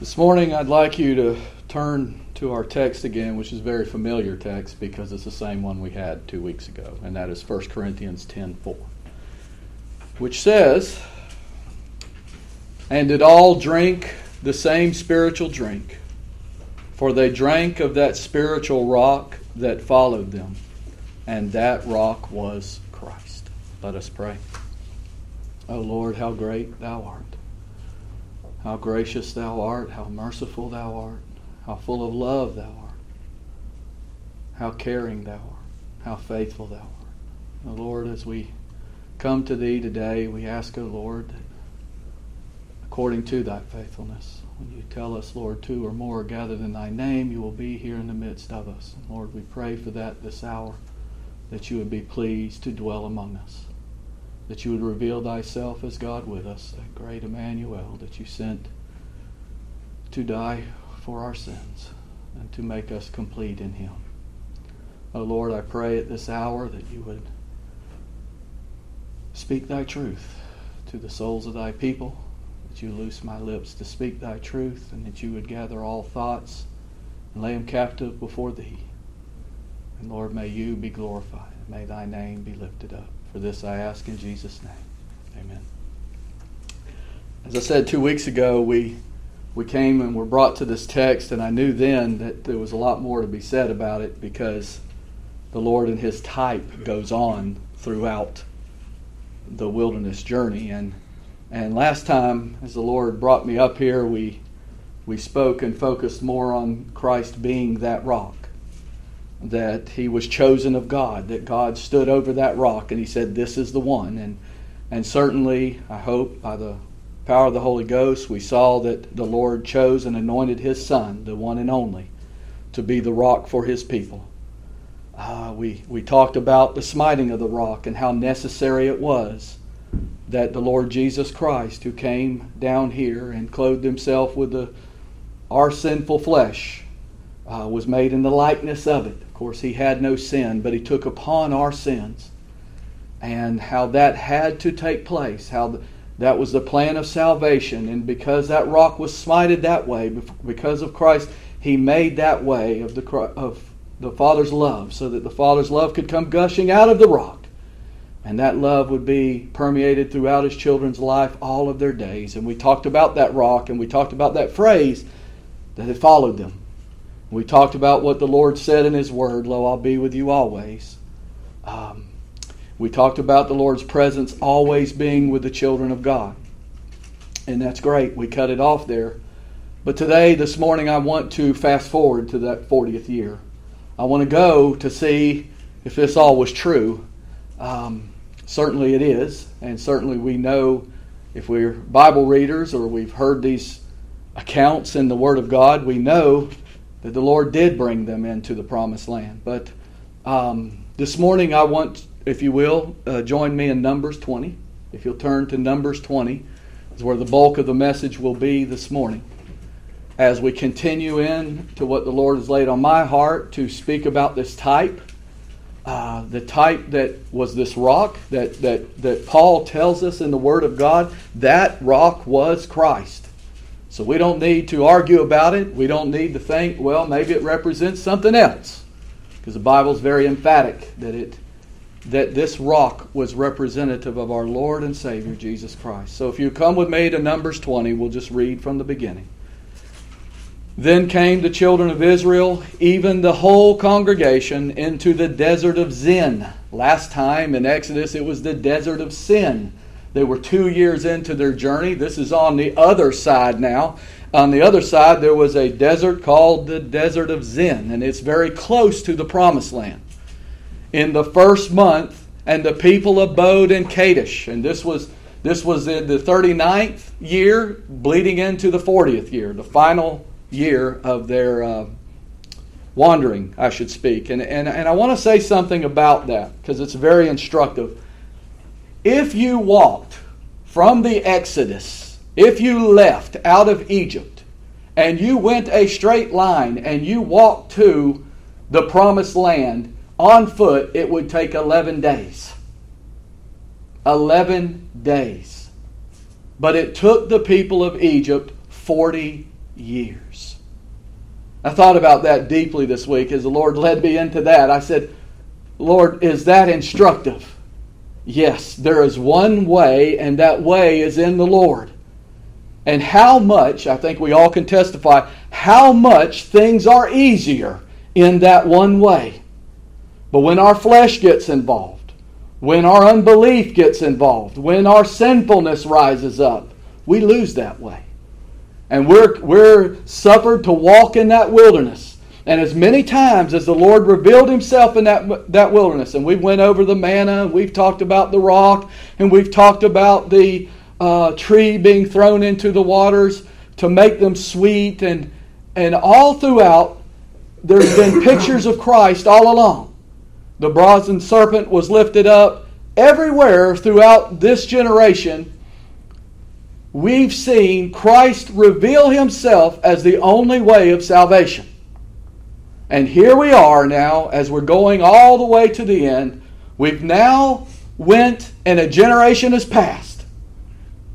This morning, I'd like you to turn to our text again, which is a very familiar text because it's the same one we had two weeks ago, and that is 1 Corinthians 10 4, which says, And did all drink the same spiritual drink, for they drank of that spiritual rock that followed them, and that rock was Christ. Let us pray. O oh Lord, how great thou art. How gracious thou art, how merciful thou art, how full of love thou art, how caring thou art, how faithful thou art. O Lord, as we come to thee today, we ask, O Lord, that according to thy faithfulness, when you tell us, Lord, two or more are gathered in thy name, you will be here in the midst of us. And Lord, we pray for that this hour, that you would be pleased to dwell among us that you would reveal thyself as God with us, that great Emmanuel that you sent to die for our sins and to make us complete in him. Oh Lord, I pray at this hour that you would speak thy truth to the souls of thy people, that you loose my lips to speak thy truth, and that you would gather all thoughts and lay them captive before thee. And Lord, may you be glorified. May thy name be lifted up. For this I ask in Jesus' name. Amen. As I said two weeks ago, we we came and were brought to this text, and I knew then that there was a lot more to be said about it because the Lord and His type goes on throughout the wilderness journey. And and last time, as the Lord brought me up here, we we spoke and focused more on Christ being that rock that he was chosen of God, that God stood over that rock and he said, This is the one. And, and certainly, I hope, by the power of the Holy Ghost, we saw that the Lord chose and anointed his Son, the one and only, to be the rock for his people. Uh, we, we talked about the smiting of the rock and how necessary it was that the Lord Jesus Christ, who came down here and clothed himself with the, our sinful flesh, uh, was made in the likeness of it Of course, he had no sin, but he took upon our sins. And how that had to take place, how the, that was the plan of salvation. And because that rock was smited that way, because of Christ, he made that way of the, of the Father's love, so that the Father's love could come gushing out of the rock. And that love would be permeated throughout his children's life all of their days. And we talked about that rock and we talked about that phrase that had followed them. We talked about what the Lord said in His Word, Lo, I'll be with you always. Um, we talked about the Lord's presence always being with the children of God. And that's great. We cut it off there. But today, this morning, I want to fast forward to that 40th year. I want to go to see if this all was true. Um, certainly it is. And certainly we know if we're Bible readers or we've heard these accounts in the Word of God, we know that the Lord did bring them into the promised land. But um, this morning, I want, if you will, uh, join me in Numbers 20. If you'll turn to Numbers 20, is where the bulk of the message will be this morning. As we continue in to what the Lord has laid on my heart to speak about this type, uh, the type that was this rock that, that, that Paul tells us in the Word of God, that rock was Christ. So we don't need to argue about it. We don't need to think, well, maybe it represents something else. Because the Bible is very emphatic that it that this rock was representative of our Lord and Savior Jesus Christ. So if you come with me to Numbers 20, we'll just read from the beginning. Then came the children of Israel, even the whole congregation, into the desert of Zin. Last time in Exodus it was the desert of sin. They were two years into their journey. This is on the other side now. On the other side, there was a desert called the Desert of Zin, and it's very close to the Promised Land. In the first month, and the people abode in Kadesh, and this was this was in the 39th year, bleeding into the 40th year, the final year of their uh, wandering, I should speak. And, and, and I want to say something about that because it's very instructive. If you walked from the Exodus, if you left out of Egypt, and you went a straight line and you walked to the promised land on foot, it would take 11 days. 11 days. But it took the people of Egypt 40 years. I thought about that deeply this week as the Lord led me into that. I said, Lord, is that instructive? Yes, there is one way, and that way is in the Lord. And how much, I think we all can testify, how much things are easier in that one way. But when our flesh gets involved, when our unbelief gets involved, when our sinfulness rises up, we lose that way. And we're, we're suffered to walk in that wilderness. And as many times as the Lord revealed himself in that, that wilderness, and we went over the manna, and we've talked about the rock, and we've talked about the uh, tree being thrown into the waters to make them sweet, and, and all throughout, there's been pictures of Christ all along. The brazen serpent was lifted up. Everywhere throughout this generation, we've seen Christ reveal himself as the only way of salvation. And here we are now as we're going all the way to the end. We've now went and a generation has passed.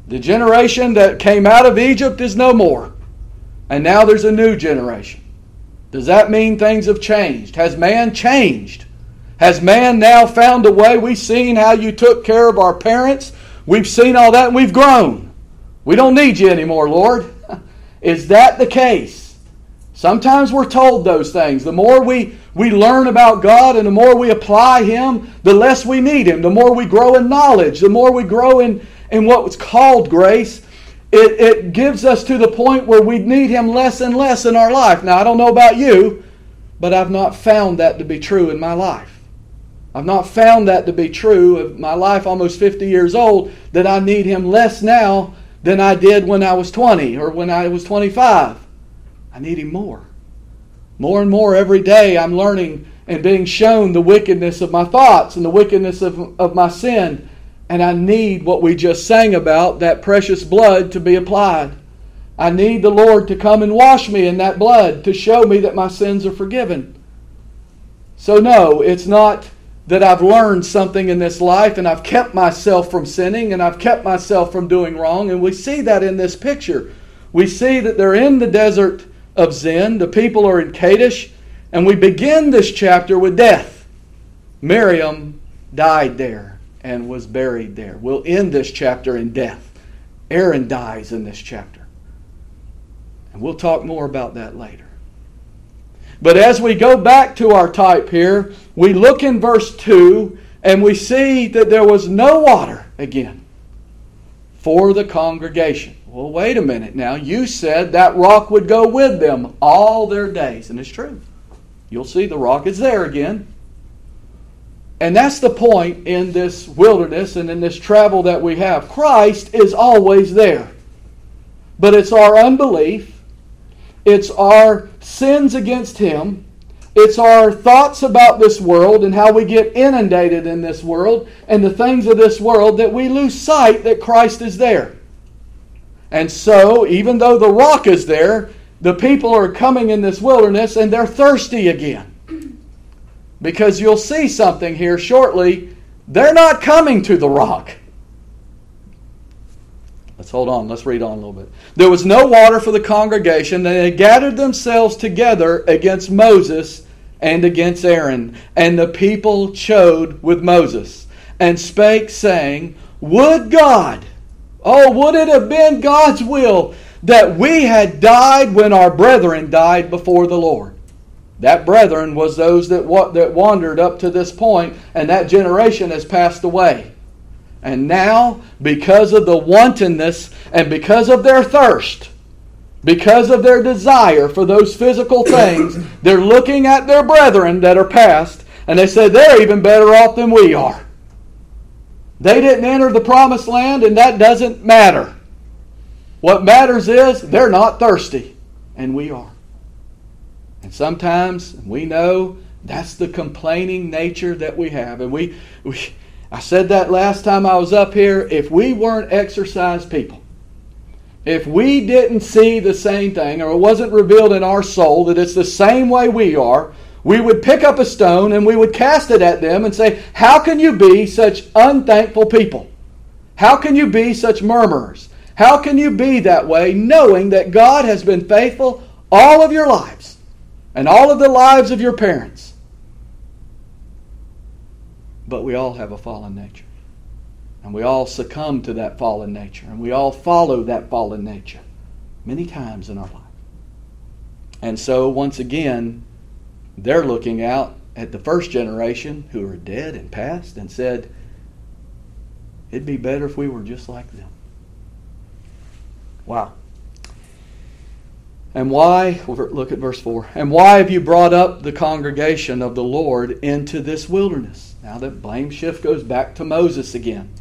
The generation that came out of Egypt is no more. And now there's a new generation. Does that mean things have changed? Has man changed? Has man now found a way? We've seen how you took care of our parents. We've seen all that and we've grown. We don't need you anymore, Lord. Is that the case? Sometimes we're told those things. The more we, we learn about God and the more we apply Him, the less we need Him. The more we grow in knowledge, the more we grow in, in what's called grace, it, it gives us to the point where we need Him less and less in our life. Now, I don't know about you, but I've not found that to be true in my life. I've not found that to be true of my life almost 50 years old, that I need Him less now than I did when I was 20 or when I was 25. I need Him more. More and more every day, I'm learning and being shown the wickedness of my thoughts and the wickedness of, of my sin. And I need what we just sang about, that precious blood, to be applied. I need the Lord to come and wash me in that blood to show me that my sins are forgiven. So, no, it's not that I've learned something in this life and I've kept myself from sinning and I've kept myself from doing wrong. And we see that in this picture. We see that they're in the desert of Zin. The people are in Kadesh. And we begin this chapter with death. Miriam died there and was buried there. We'll end this chapter in death. Aaron dies in this chapter. And we'll talk more about that later. But as we go back to our type here, we look in verse 2 and we see that there was no water again for the congregation. Well, wait a minute now. You said that rock would go with them all their days. And it's true. You'll see the rock is there again. And that's the point in this wilderness and in this travel that we have. Christ is always there. But it's our unbelief, it's our sins against Him, it's our thoughts about this world and how we get inundated in this world and the things of this world that we lose sight that Christ is there. And so, even though the rock is there, the people are coming in this wilderness and they're thirsty again. Because you'll see something here shortly. They're not coming to the rock. Let's hold on. Let's read on a little bit. There was no water for the congregation. and They gathered themselves together against Moses and against Aaron. And the people chode with Moses and spake, saying, Would God Oh, would it have been God's will that we had died when our brethren died before the Lord? That brethren was those that, that wandered up to this point, and that generation has passed away. And now, because of the wantonness and because of their thirst, because of their desire for those physical things, they're looking at their brethren that are past, and they say they're even better off than we are. They didn't enter the promised land, and that doesn't matter. What matters is they're not thirsty, and we are. And sometimes we know that's the complaining nature that we have. And we, we I said that last time I was up here. If we weren't exercised people, if we didn't see the same thing, or it wasn't revealed in our soul that it's the same way we are, we would pick up a stone and we would cast it at them and say, How can you be such unthankful people? How can you be such murmurers? How can you be that way knowing that God has been faithful all of your lives and all of the lives of your parents? But we all have a fallen nature. And we all succumb to that fallen nature. And we all follow that fallen nature many times in our life. And so, once again, they're looking out at the first generation who are dead and past and said, It'd be better if we were just like them. Wow. And why, look at verse 4, and why have you brought up the congregation of the Lord into this wilderness? Now that blame shift goes back to Moses again.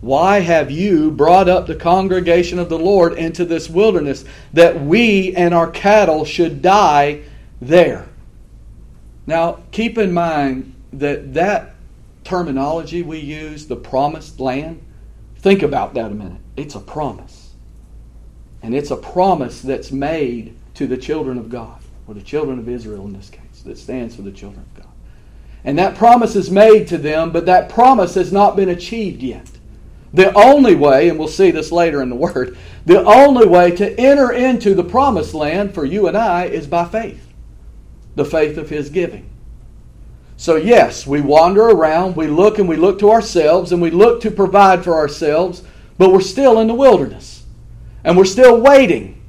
Why have you brought up the congregation of the Lord into this wilderness that we and our cattle should die there? Now, keep in mind that that terminology we use, the promised land, think about that a minute. It's a promise. And it's a promise that's made to the children of God, or the children of Israel in this case, that stands for the children of God. And that promise is made to them, but that promise has not been achieved yet. The only way, and we'll see this later in the Word, the only way to enter into the promised land for you and I is by faith. The faith of His giving. So, yes, we wander around, we look and we look to ourselves, and we look to provide for ourselves, but we're still in the wilderness. And we're still waiting.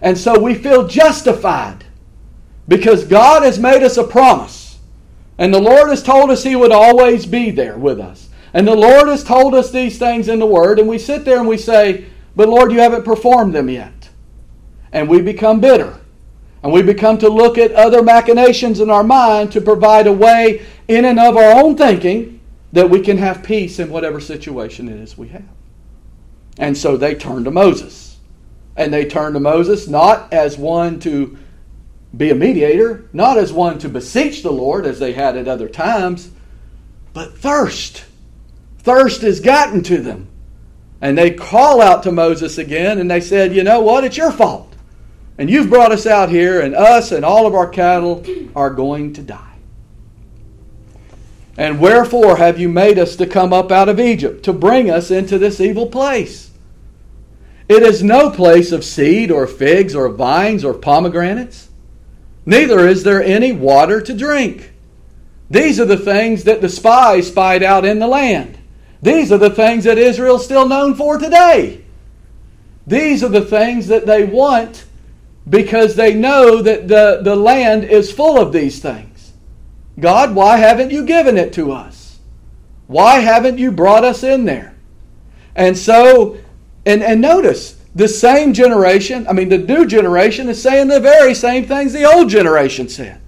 And so we feel justified because God has made us a promise. And the Lord has told us He would always be there with us. And the Lord has told us these things in the Word, and we sit there and we say, But Lord, you haven't performed them yet. And we become bitter. And we become to look at other machinations in our mind to provide a way in and of our own thinking that we can have peace in whatever situation it is we have. And so they turn to Moses. And they turn to Moses not as one to be a mediator, not as one to beseech the Lord as they had at other times, but thirst Thirst has gotten to them. And they call out to Moses again and they said, You know what? It's your fault. And you've brought us out here, and us and all of our cattle are going to die. And wherefore have you made us to come up out of Egypt, to bring us into this evil place? It is no place of seed, or figs, or vines, or pomegranates. Neither is there any water to drink. These are the things that the spies spied out in the land. These are the things that Israel's still known for today. These are the things that they want because they know that the, the land is full of these things. God, why haven't you given it to us? Why haven't you brought us in there? And so, and, and notice, the same generation, I mean, the new generation is saying the very same things the old generation said.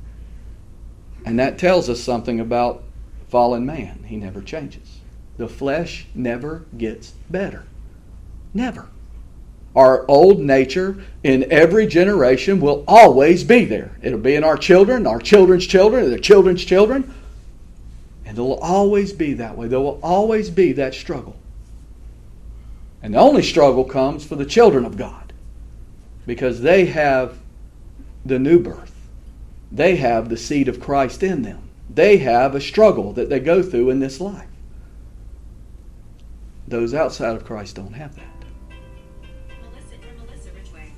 And that tells us something about fallen man. He never changes. The flesh never gets better. Never. Our old nature in every generation will always be there. It'll be in our children, our children's children, their children's children. And it will always be that way. There will always be that struggle. And the only struggle comes for the children of God because they have the new birth. They have the seed of Christ in them. They have a struggle that they go through in this life. Those outside of Christ don't have that.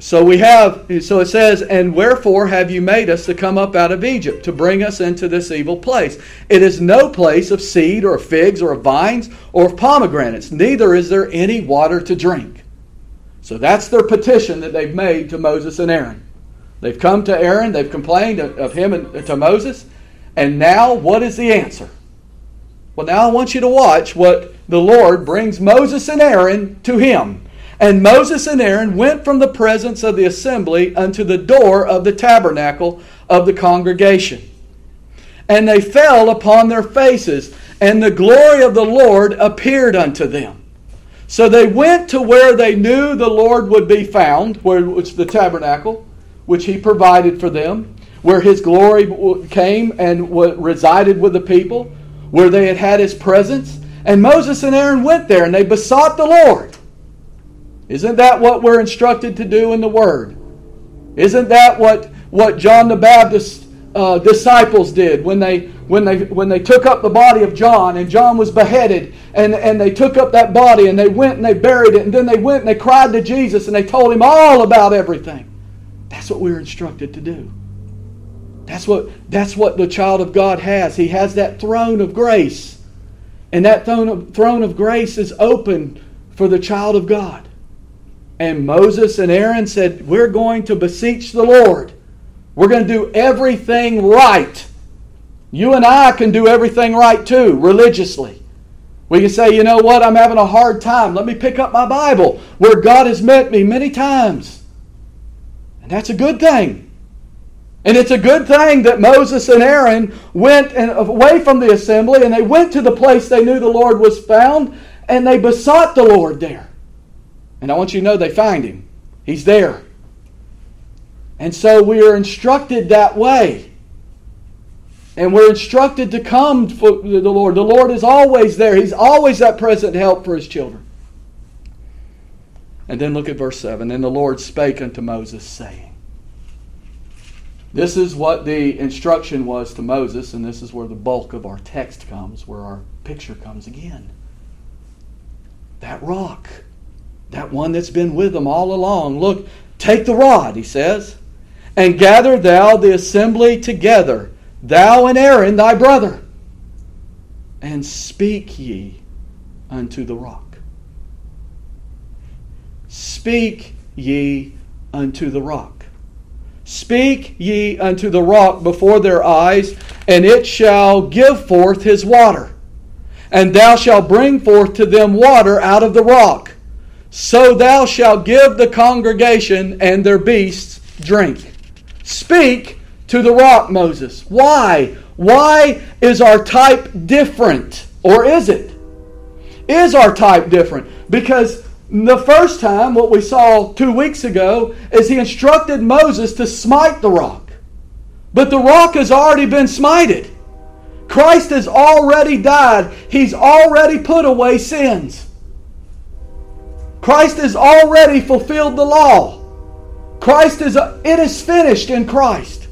So we have, so it says, and wherefore have you made us to come up out of Egypt to bring us into this evil place? It is no place of seed or figs or vines or of pomegranates, neither is there any water to drink. So that's their petition that they've made to Moses and Aaron. They've come to Aaron, they've complained of him and to Moses, and now what is the answer? Well, now I want you to watch what the Lord brings Moses and Aaron to him. And Moses and Aaron went from the presence of the assembly unto the door of the tabernacle of the congregation. And they fell upon their faces, and the glory of the Lord appeared unto them. So they went to where they knew the Lord would be found, where was the tabernacle, which he provided for them, where his glory came and resided with the people, where they had had his presence and Moses and Aaron went there and they besought the Lord. Isn't that what we're instructed to do in the Word? Isn't that what, what John the Baptist's uh, disciples did when they when they, when they took up the body of John and John was beheaded and, and they took up that body and they went and they buried it and then they went and they cried to Jesus and they told him all about everything. That's what we're instructed to do. That's what, that's what the child of God has. He has that throne of grace. And that throne of, throne of grace is open for the child of God. And Moses and Aaron said, We're going to beseech the Lord. We're going to do everything right. You and I can do everything right too, religiously. We can say, you know what, I'm having a hard time. Let me pick up my Bible where God has met me many times. And that's a good thing. And it's a good thing that Moses and Aaron went and away from the assembly and they went to the place they knew the Lord was found and they besought the Lord there. And I want you to know they find him. He's there. And so we are instructed that way. And we're instructed to come for the Lord. The Lord is always there. He's always that present help for his children. And then look at verse 7. And the Lord spake unto Moses, saying, This is what the instruction was to Moses, and this is where the bulk of our text comes, where our picture comes again. That rock, that one that's been with them all along. Look, take the rod, he says, and gather thou the assembly together thou and Aaron thy brother, and speak ye unto the rock. Speak ye unto the rock. Speak ye unto the rock before their eyes, and it shall give forth his water. And thou shalt bring forth to them water out of the rock. So thou shalt give the congregation and their beasts drink. Speak to the rock, Moses. Why? Why is our type different? Or is it? Is our type different? Because the first time, what we saw two weeks ago, is he instructed Moses to smite the rock. But the rock has already been smited. Christ has already died. He's already put away sins. Christ has already fulfilled the law. Christ is, a, it is finished in Christ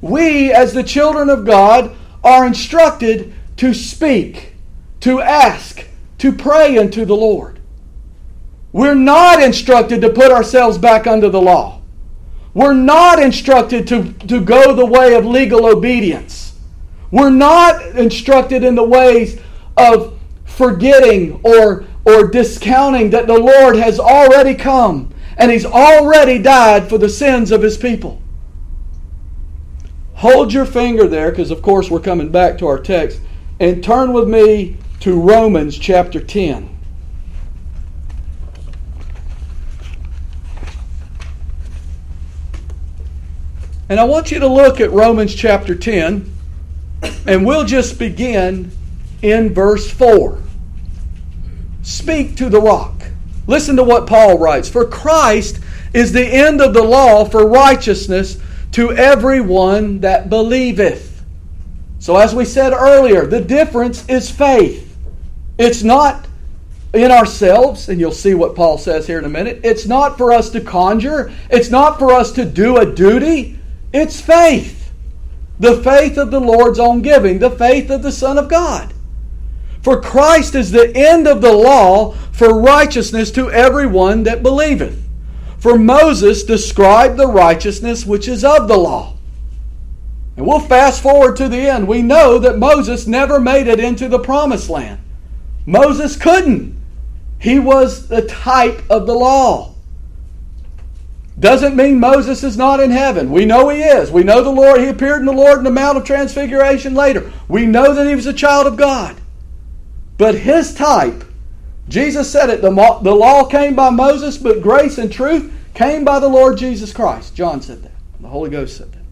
we, as the children of God, are instructed to speak, to ask, to pray unto the Lord. We're not instructed to put ourselves back under the law. We're not instructed to, to go the way of legal obedience. We're not instructed in the ways of forgetting or, or discounting that the Lord has already come and He's already died for the sins of His people. Hold your finger there, because of course we're coming back to our text, and turn with me to Romans chapter 10. And I want you to look at Romans chapter 10, and we'll just begin in verse 4. Speak to the rock. Listen to what Paul writes For Christ is the end of the law for righteousness to everyone that believeth. So, as we said earlier, the difference is faith. It's not in ourselves, and you'll see what Paul says here in a minute. It's not for us to conjure, it's not for us to do a duty. It's faith. The faith of the Lord's own giving, the faith of the Son of God. For Christ is the end of the law for righteousness to everyone that believeth. For Moses described the righteousness which is of the law. And we'll fast forward to the end. We know that Moses never made it into the promised land. Moses couldn't. He was the type of the law. Doesn't mean Moses is not in heaven. We know he is. We know the Lord, he appeared in the Lord in the Mount of Transfiguration later. We know that he was a child of God. But his type, Jesus said it, the, the law came by Moses, but grace and truth came by the Lord Jesus Christ. John said that. The Holy Ghost said that.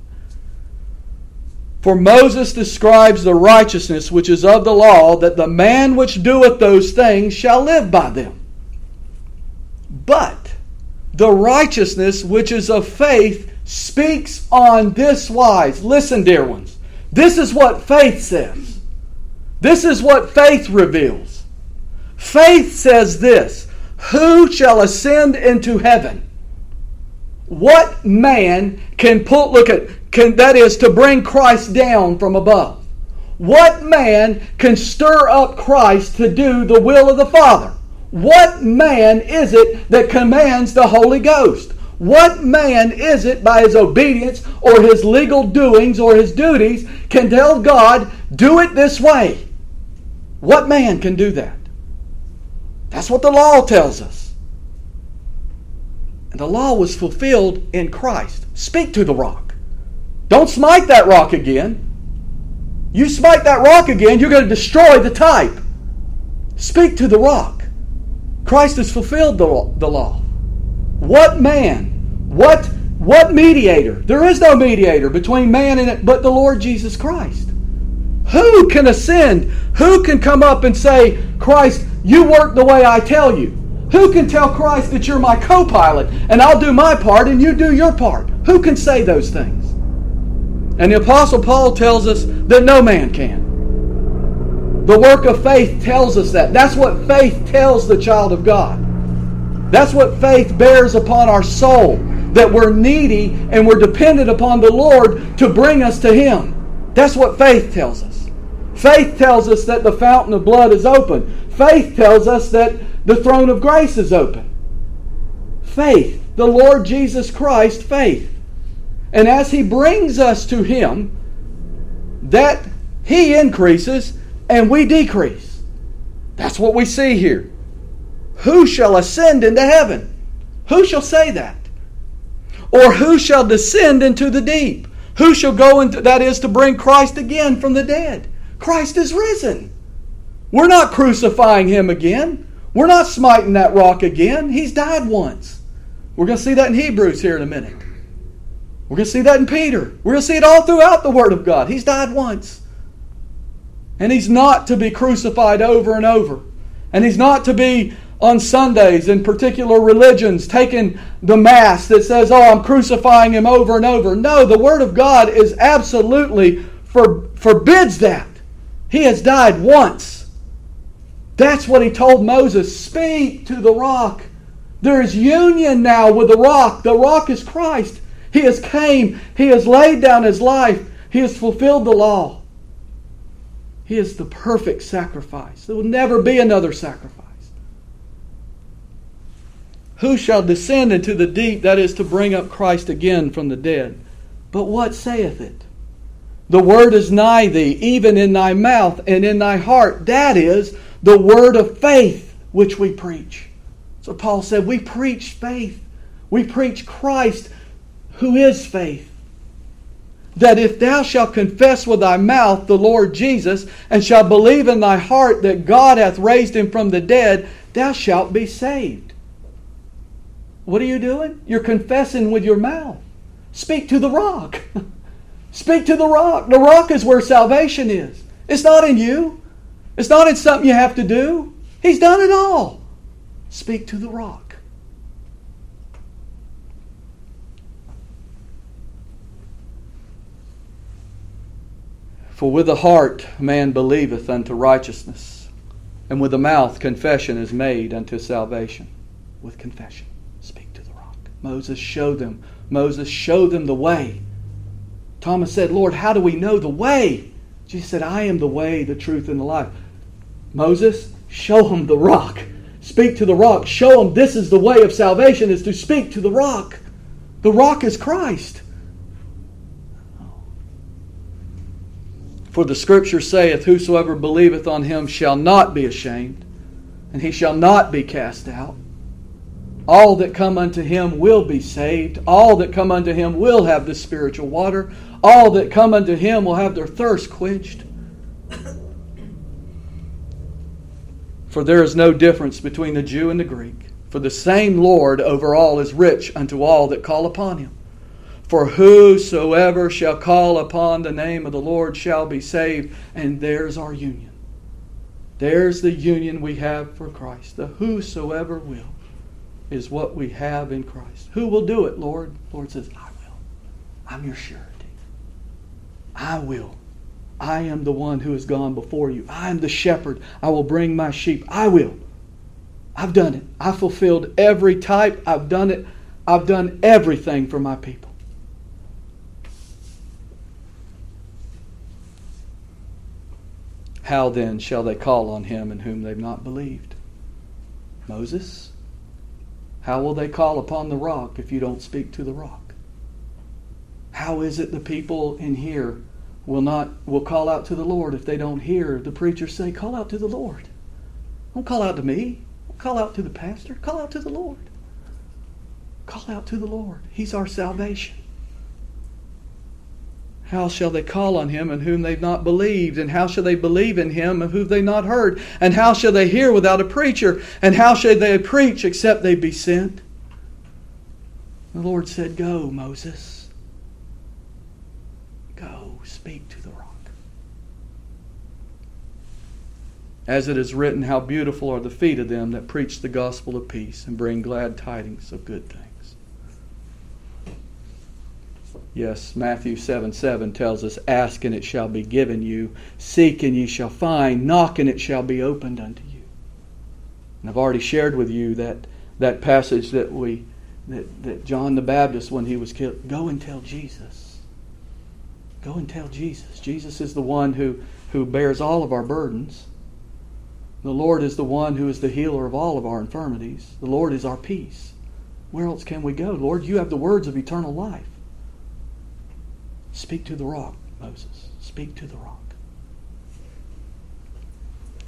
For Moses describes the righteousness which is of the law, that the man which doeth those things shall live by them. But the righteousness which is of faith speaks on this wise. Listen, dear ones. This is what faith says. This is what faith reveals. Faith says this Who shall ascend into heaven? What man can put, look at, can, that is to bring Christ down from above? What man can stir up Christ to do the will of the Father? What man is it that commands the Holy Ghost? What man is it by his obedience or his legal doings or his duties can tell God, do it this way? What man can do that? That's what the law tells us. And the law was fulfilled in Christ. Speak to the rock. Don't smite that rock again. You smite that rock again, you're going to destroy the type. Speak to the rock. Christ has fulfilled the law. The law. What man? What what mediator? There is no mediator between man and it but the Lord Jesus Christ. Who can ascend? Who can come up and say, Christ, you work the way I tell you? Who can tell Christ that you're my co pilot and I'll do my part and you do your part? Who can say those things? And the Apostle Paul tells us that no man can. The work of faith tells us that. That's what faith tells the child of God. That's what faith bears upon our soul that we're needy and we're dependent upon the Lord to bring us to Him. That's what faith tells us. Faith tells us that the fountain of blood is open. Faith tells us that the throne of grace is open. Faith, the Lord Jesus Christ, faith. And as He brings us to Him, that He increases and we decrease. That's what we see here. Who shall ascend into heaven? Who shall say that? Or who shall descend into the deep? Who shall go into that is to bring Christ again from the dead? Christ is risen. We're not crucifying him again. We're not smiting that rock again. He's died once. We're going to see that in Hebrews here in a minute. We're going to see that in Peter. We're going to see it all throughout the Word of God. He's died once. And he's not to be crucified over and over. And he's not to be on Sundays in particular religions taking the Mass that says, oh, I'm crucifying him over and over. No, the Word of God is absolutely for, forbids that. He has died once. That's what he told Moses speak to the rock. There is union now with the rock. The rock is Christ. He has came, he has laid down his life, he has fulfilled the law. He is the perfect sacrifice. There will never be another sacrifice. Who shall descend into the deep, that is to bring up Christ again from the dead? But what saith it? The word is nigh thee, even in thy mouth and in thy heart. That is the word of faith which we preach. So Paul said, We preach faith. We preach Christ, who is faith that if thou shalt confess with thy mouth the Lord Jesus, and shalt believe in thy heart that God hath raised him from the dead, thou shalt be saved. What are you doing? You're confessing with your mouth. Speak to the rock. Speak to the rock. The rock is where salvation is. It's not in you, it's not in something you have to do. He's done it all. Speak to the rock. For with the heart man believeth unto righteousness, and with the mouth confession is made unto salvation. With confession, speak to the rock. Moses showed them. Moses showed them the way. Thomas said, Lord, how do we know the way? Jesus said, I am the way, the truth, and the life. Moses, show him the rock. Speak to the rock. Show him this is the way of salvation, is to speak to the rock. The rock is Christ. For the scripture saith, Whosoever believeth on him shall not be ashamed, and he shall not be cast out. All that come unto him will be saved. All that come unto him will have the spiritual water. All that come unto him will have their thirst quenched. For there is no difference between the Jew and the Greek. For the same Lord over all is rich unto all that call upon him. For whosoever shall call upon the name of the Lord shall be saved. And there's our union. There's the union we have for Christ. The whosoever will is what we have in Christ. Who will do it, Lord? Lord says, I will. I'm your surety. I will. I am the one who has gone before you. I am the shepherd. I will bring my sheep. I will. I've done it. I fulfilled every type. I've done it. I've done everything for my people. How then shall they call on him in whom they've not believed? Moses, how will they call upon the rock if you don't speak to the rock? How is it the people in here will not will call out to the Lord if they don't hear the preacher say, Call out to the Lord? Don't call out to me. Don't call out to the pastor. Call out to the Lord. Call out to the Lord. He's our salvation. How shall they call on him in whom they've not believed? And how shall they believe in him of whom they've not heard? And how shall they hear without a preacher? And how shall they preach except they be sent? The Lord said, Go, Moses. Go, speak to the rock. As it is written, How beautiful are the feet of them that preach the gospel of peace and bring glad tidings of good things. Yes, Matthew 7 7 tells us, Ask and it shall be given you, seek and ye shall find, knock and it shall be opened unto you. And I've already shared with you that, that passage that we that, that John the Baptist, when he was killed, go and tell Jesus. Go and tell Jesus. Jesus is the one who, who bears all of our burdens. The Lord is the one who is the healer of all of our infirmities. The Lord is our peace. Where else can we go? Lord, you have the words of eternal life. Speak to the rock, Moses. Speak to the rock.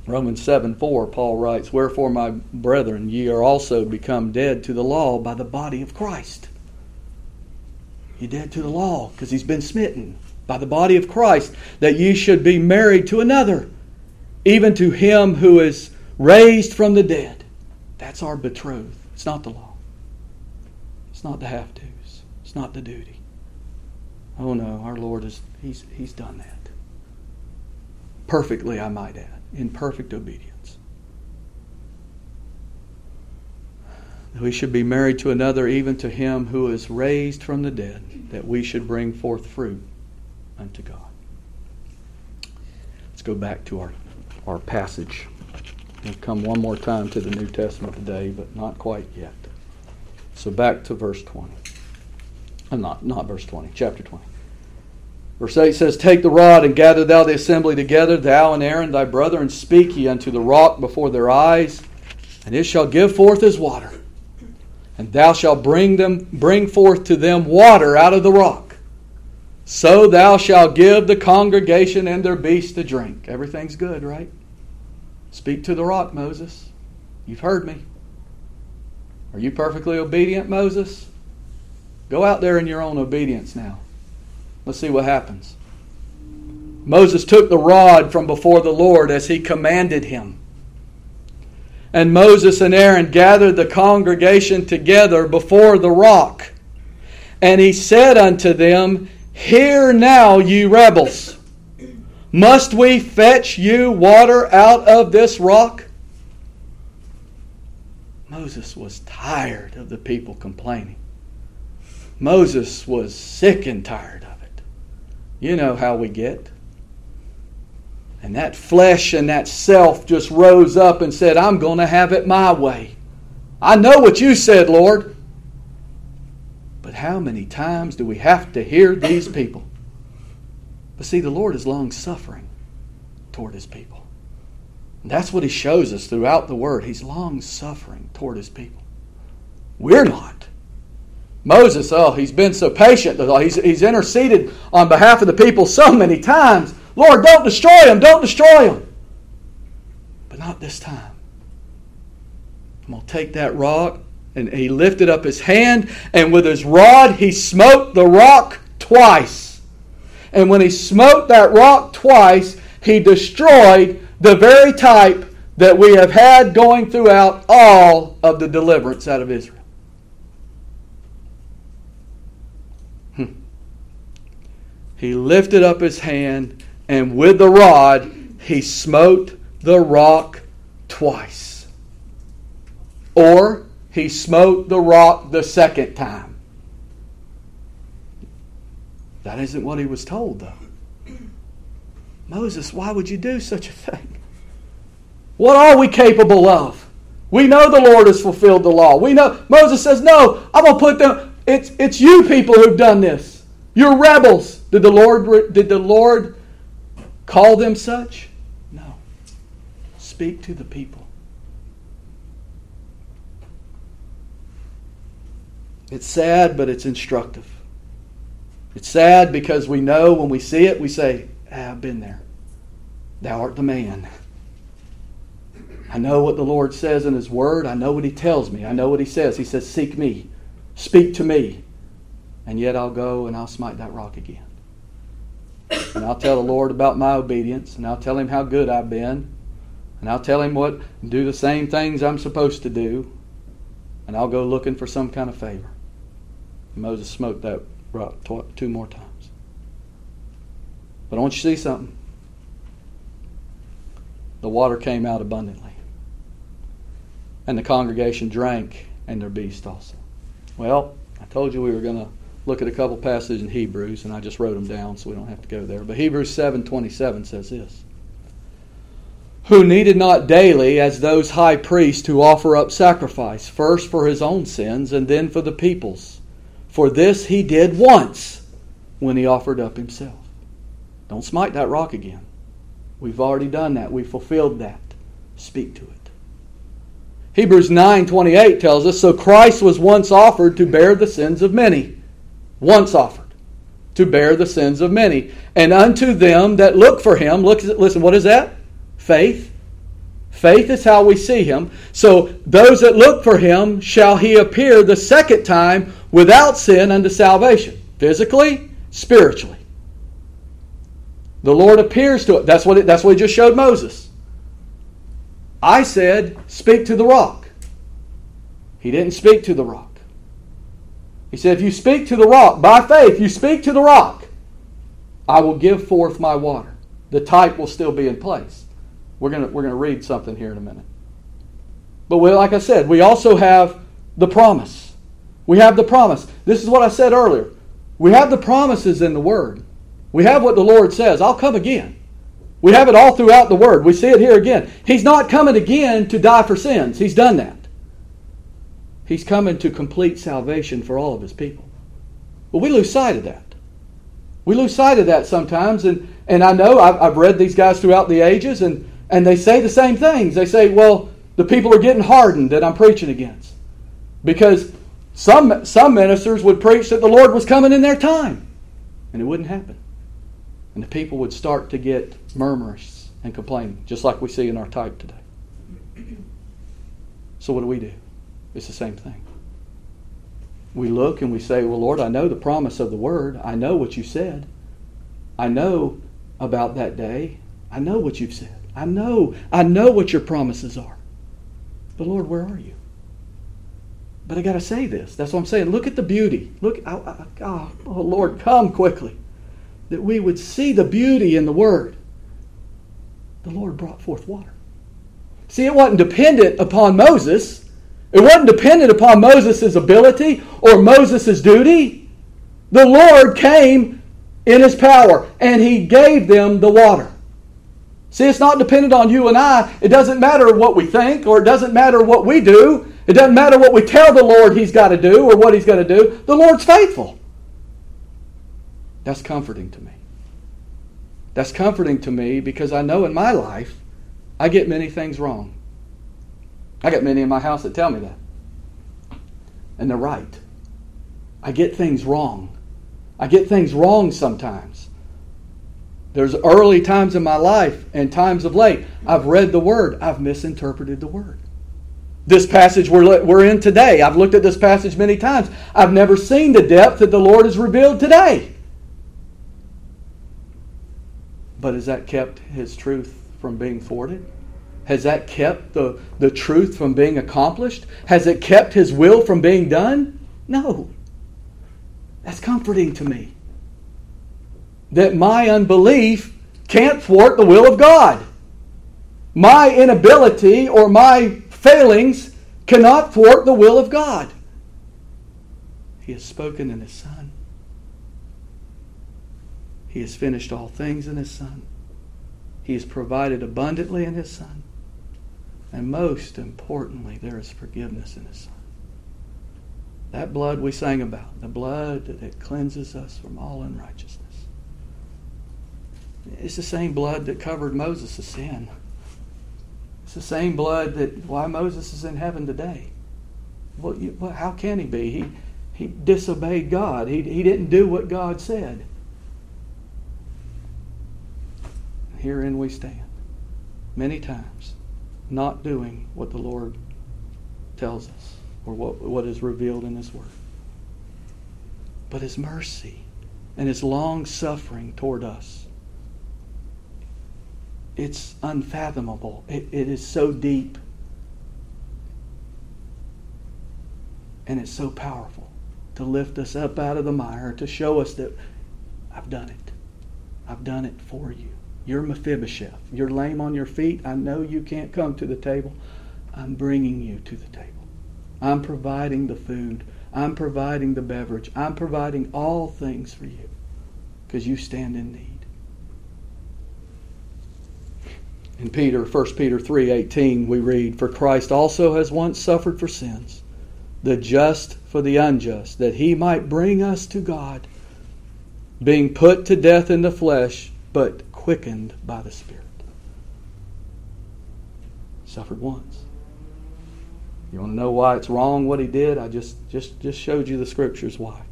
Romans 7 4, Paul writes, Wherefore, my brethren, ye are also become dead to the law by the body of Christ. You're dead to the law because he's been smitten by the body of Christ, that ye should be married to another, even to him who is raised from the dead. That's our betrothed. It's not the law. It's not the have tos. It's not the duty. Oh no, our Lord is he's he's done that. Perfectly, I might add, in perfect obedience. We should be married to another, even to him who is raised from the dead, that we should bring forth fruit unto God. Let's go back to our, our passage. We'll come one more time to the New Testament today, but not quite yet. So back to verse 20. I'm not, not verse 20, chapter 20. Verse 8 says, Take the rod and gather thou the assembly together, thou and Aaron thy brother, and speak ye unto the rock before their eyes, and it shall give forth his water. And thou shalt bring them bring forth to them water out of the rock. So thou shalt give the congregation and their beasts to drink. Everything's good, right? Speak to the rock, Moses. You've heard me. Are you perfectly obedient, Moses? Go out there in your own obedience now. Let's see what happens. Moses took the rod from before the Lord as he commanded him. And Moses and Aaron gathered the congregation together before the rock. And he said unto them, Hear now, you rebels. Must we fetch you water out of this rock? Moses was tired of the people complaining. Moses was sick and tired of it. You know how we get. And that flesh and that self just rose up and said, I'm going to have it my way. I know what you said, Lord. But how many times do we have to hear these people? But see, the Lord is long suffering toward his people. And that's what he shows us throughout the word. He's long suffering toward his people. We're not. Moses, oh, he's been so patient. Oh, he's, he's interceded on behalf of the people so many times. Lord, don't destroy them, don't destroy them. But not this time. I'm going to take that rock. And he lifted up his hand, and with his rod, he smote the rock twice. And when he smote that rock twice, he destroyed the very type that we have had going throughout all of the deliverance out of Israel. Hmm. he lifted up his hand, and with the rod he smote the rock twice. Or he smote the rock the second time. That isn't what he was told, though. Moses, why would you do such a thing? What are we capable of? We know the Lord has fulfilled the law. We know Moses says, "No, I'm to put them it's it's you people who've done this. You're rebels. Did the Lord did the Lord call them such? No. speak to the people. It's sad, but it's instructive. It's sad because we know when we see it, we say, ah, I've been there. Thou art the man. I know what the Lord says in His Word. I know what He tells me. I know what He says. He says, Seek me, speak to me. And yet I'll go and I'll smite that rock again. And I'll tell the Lord about my obedience, and I'll tell Him how good I've been, and I'll tell Him what, do the same things I'm supposed to do, and I'll go looking for some kind of favor. Moses smoked that rock two more times. But I want you to see something. The water came out abundantly. And the congregation drank, and their beast also. Well, I told you we were going to look at a couple passages in Hebrews, and I just wrote them down so we don't have to go there. But Hebrews 7:27 says this: Who needed not daily, as those high priests, who offer up sacrifice, first for his own sins and then for the people's. For this he did once when he offered up himself. Don't smite that rock again. We've already done that. We fulfilled that. Speak to it. Hebrews 9:28 tells us so Christ was once offered to bear the sins of many. Once offered to bear the sins of many. And unto them that look for him, look listen, what is that? Faith. Faith is how we see him. So those that look for him shall he appear the second time without sin unto salvation, physically, spiritually. The Lord appears to it. That's what, it, that's what he just showed Moses. I said, Speak to the rock. He didn't speak to the rock. He said, If you speak to the rock, by faith, you speak to the rock, I will give forth my water. The type will still be in place. We're going we're to read something here in a minute. But we, like I said, we also have the promise. We have the promise. This is what I said earlier. We have the promises in the Word. We have what the Lord says I'll come again. We have it all throughout the Word. We see it here again. He's not coming again to die for sins, He's done that. He's coming to complete salvation for all of His people. But we lose sight of that. We lose sight of that sometimes. And, and I know I've, I've read these guys throughout the ages, and, and they say the same things. They say, well, the people are getting hardened that I'm preaching against. Because some, some ministers would preach that the Lord was coming in their time, and it wouldn't happen. And the people would start to get murmurous and complaining, just like we see in our type today. So, what do we do? It's the same thing. We look and we say, Well, Lord, I know the promise of the word. I know what you said. I know about that day. I know what you've said. I know. I know what your promises are. But, Lord, where are you? But I got to say this. That's what I'm saying. Look at the beauty. Look, oh, oh, oh, Lord, come quickly. That we would see the beauty in the Word. The Lord brought forth water. See, it wasn't dependent upon Moses. It wasn't dependent upon Moses' ability or Moses' duty. The Lord came in His power and He gave them the water. See, it's not dependent on you and I. It doesn't matter what we think or it doesn't matter what we do. It doesn't matter what we tell the Lord He's got to do or what He's going to do. The Lord's faithful. That's comforting to me. That's comforting to me because I know in my life I get many things wrong. I got many in my house that tell me that. And they're right. I get things wrong. I get things wrong sometimes. There's early times in my life and times of late. I've read the Word, I've misinterpreted the Word. This passage we're, in today, I've looked at this passage many times. I've never seen the depth that the Lord has revealed today. But has that kept His truth from being thwarted? Has that kept the, the truth from being accomplished? Has it kept His will from being done? No. That's comforting to me. That my unbelief can't thwart the will of God. My inability or my failings cannot thwart the will of God. He has spoken in His Son. He has finished all things in His Son. He has provided abundantly in His Son. And most importantly, there is forgiveness in His Son. That blood we sang about, the blood that cleanses us from all unrighteousness. It's the same blood that covered Moses' sin. It's the same blood that why Moses is in heaven today. Well, you, well how can he be? He, he disobeyed God. He, he didn't do what God said. Herein we stand, many times, not doing what the Lord tells us or what, what is revealed in His Word. But His mercy and His long suffering toward us, it's unfathomable. It, it is so deep and it's so powerful to lift us up out of the mire, to show us that I've done it. I've done it for you. You're Mephibosheth. You're lame on your feet. I know you can't come to the table. I'm bringing you to the table. I'm providing the food. I'm providing the beverage. I'm providing all things for you because you stand in need. In Peter, 1 Peter 3:18 we read, "For Christ also has once suffered for sins, the just for the unjust, that he might bring us to God, being put to death in the flesh, but quickened by the Spirit. Suffered once. You want to know why it's wrong what he did? I just just just showed you the scriptures why.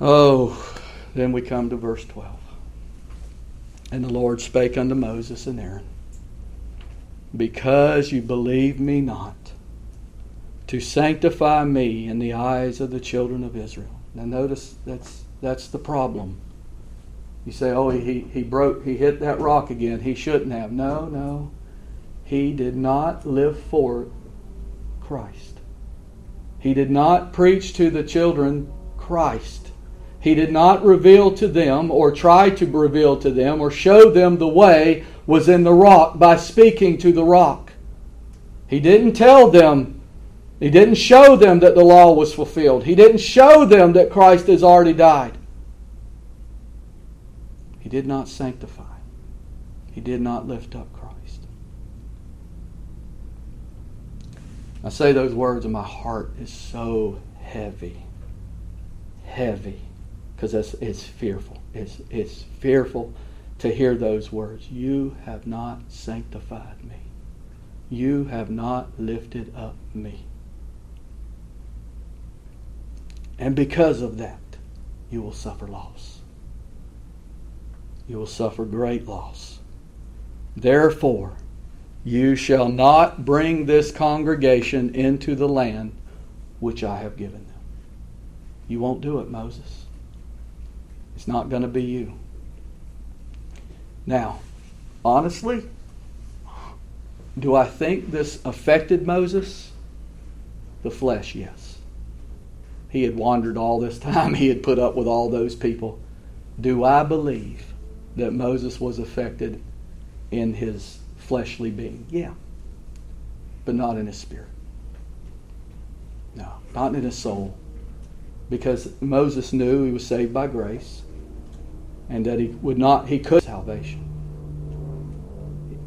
Oh, then we come to verse 12. And the Lord spake unto Moses and Aaron, Because you believe me not, to sanctify me in the eyes of the children of Israel. Now notice that's that's the problem. You say, "Oh, he he broke, he hit that rock again. He shouldn't have." No, no. He did not live for Christ. He did not preach to the children Christ. He did not reveal to them or try to reveal to them or show them the way was in the rock by speaking to the rock. He didn't tell them he didn't show them that the law was fulfilled. He didn't show them that Christ has already died. He did not sanctify. He did not lift up Christ. I say those words and my heart is so heavy. Heavy. Because it's, it's fearful. It's, it's fearful to hear those words. You have not sanctified me. You have not lifted up me. And because of that, you will suffer loss. You will suffer great loss. Therefore, you shall not bring this congregation into the land which I have given them. You won't do it, Moses. It's not going to be you. Now, honestly, do I think this affected Moses? The flesh, yes. He had wandered all this time. He had put up with all those people. Do I believe that Moses was affected in his fleshly being? Yeah. But not in his spirit. No, not in his soul. Because Moses knew he was saved by grace and that he would not, he could salvation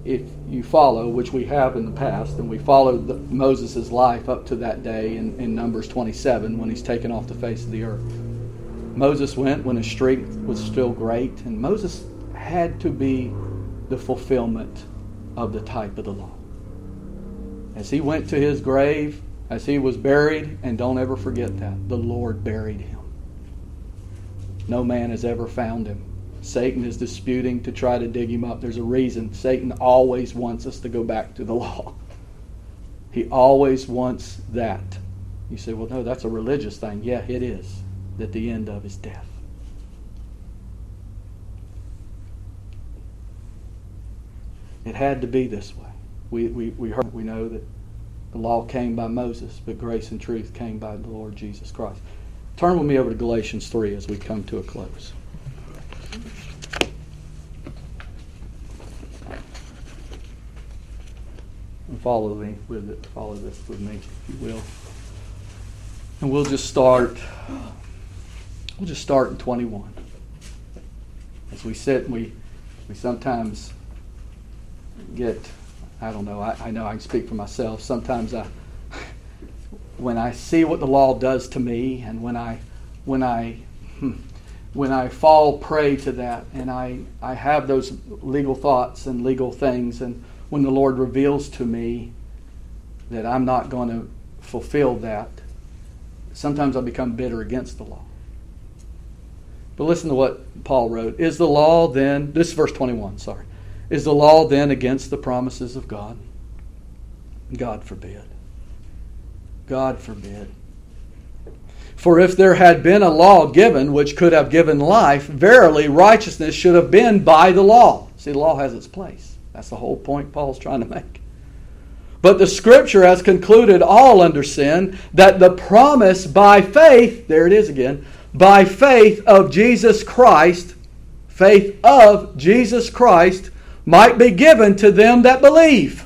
if you follow, which we have in the past, and we followed Moses' life up to that day in, in Numbers 27 when he's taken off the face of the earth. Moses went when his strength was still great, and Moses had to be the fulfillment of the type of the law. As he went to his grave, as he was buried, and don't ever forget that, the Lord buried him. No man has ever found him Satan is disputing to try to dig him up. There's a reason. Satan always wants us to go back to the law. He always wants that. You say, well, no, that's a religious thing. Yeah, it is. That the end of is death. It had to be this way. We, we, we, heard, we know that the law came by Moses, but grace and truth came by the Lord Jesus Christ. Turn with me over to Galatians 3 as we come to a close. And follow me with it. Follow this with me, if you will. And we'll just start. We'll just start in 21. As we sit, we we sometimes get. I don't know. I, I know I can speak for myself. Sometimes I, when I see what the law does to me, and when I when I hmm, when I fall prey to that and I, I have those legal thoughts and legal things, and when the Lord reveals to me that I'm not going to fulfill that, sometimes I become bitter against the law. But listen to what Paul wrote. Is the law then, this is verse 21, sorry. Is the law then against the promises of God? God forbid. God forbid. For if there had been a law given which could have given life, verily righteousness should have been by the law. See, the law has its place. That's the whole point Paul's trying to make. But the Scripture has concluded all under sin that the promise by faith, there it is again, by faith of Jesus Christ, faith of Jesus Christ, might be given to them that believe.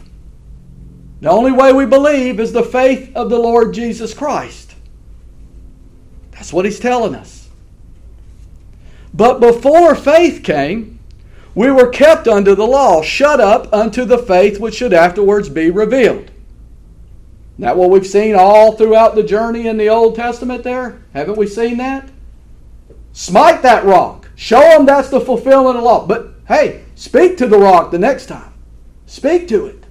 The only way we believe is the faith of the Lord Jesus Christ. That's what he's telling us. But before faith came, we were kept under the law, shut up unto the faith which should afterwards be revealed. That what we've seen all throughout the journey in the Old Testament there? Haven't we seen that? Smite that rock. Show them that's the fulfillment of law. But hey, speak to the rock the next time. Speak to it.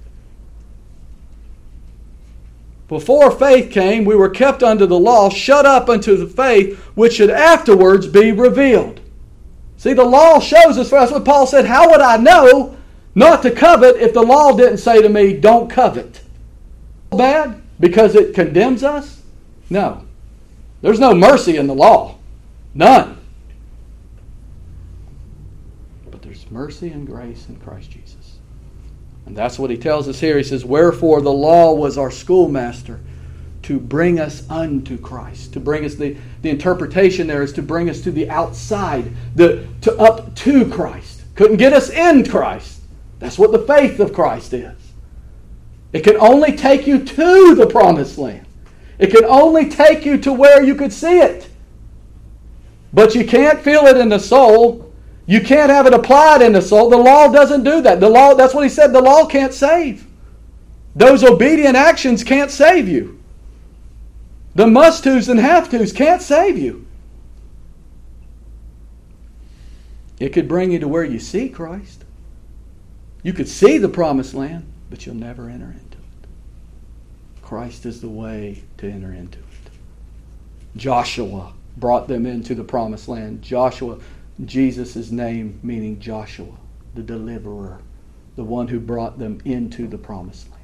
Before faith came, we were kept under the law, shut up unto the faith which should afterwards be revealed. See, the law shows us, that's what Paul said, how would I know not to covet if the law didn't say to me, don't covet? Bad? Because it condemns us? No. There's no mercy in the law. None. But there's mercy and grace in Christ Jesus. And that's what he tells us here. He says, Wherefore the law was our schoolmaster to bring us unto Christ. To bring us, the, the interpretation there is to bring us to the outside, the, to up to Christ. Couldn't get us in Christ. That's what the faith of Christ is. It can only take you to the promised land. It can only take you to where you could see it. But you can't feel it in the soul you can't have it applied in the soul. The law doesn't do that. The law, that's what he said, the law can't save. Those obedient actions can't save you. The must tos and have tos can't save you. It could bring you to where you see Christ. You could see the promised land, but you'll never enter into it. Christ is the way to enter into it. Joshua brought them into the promised land. Joshua Jesus' name meaning Joshua, the deliverer, the one who brought them into the promised land.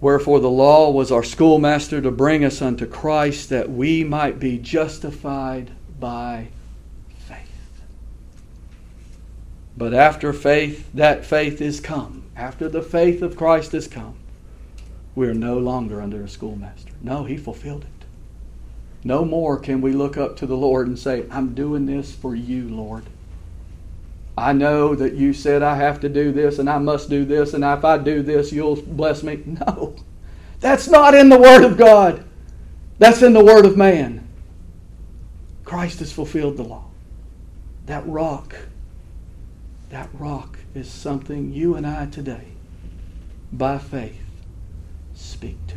Wherefore the law was our schoolmaster to bring us unto Christ that we might be justified by faith. But after faith, that faith is come. After the faith of Christ is come, we are no longer under a schoolmaster. No, he fulfilled it. No more can we look up to the Lord and say, I'm doing this for you, Lord. I know that you said I have to do this and I must do this, and if I do this, you'll bless me. No. That's not in the Word of God. That's in the Word of man. Christ has fulfilled the law. That rock, that rock is something you and I today, by faith, speak to.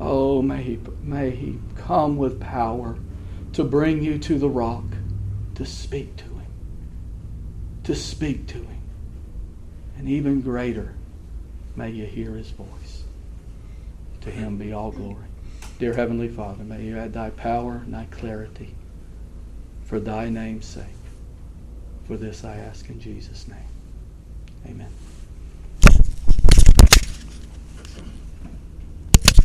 Oh, may he, may he come with power to bring you to the rock, to speak to to speak to him. And even greater, may you hear his voice. To him be all glory. Dear Heavenly Father, may you add thy power and thy clarity for thy name's sake. For this I ask in Jesus' name. Amen.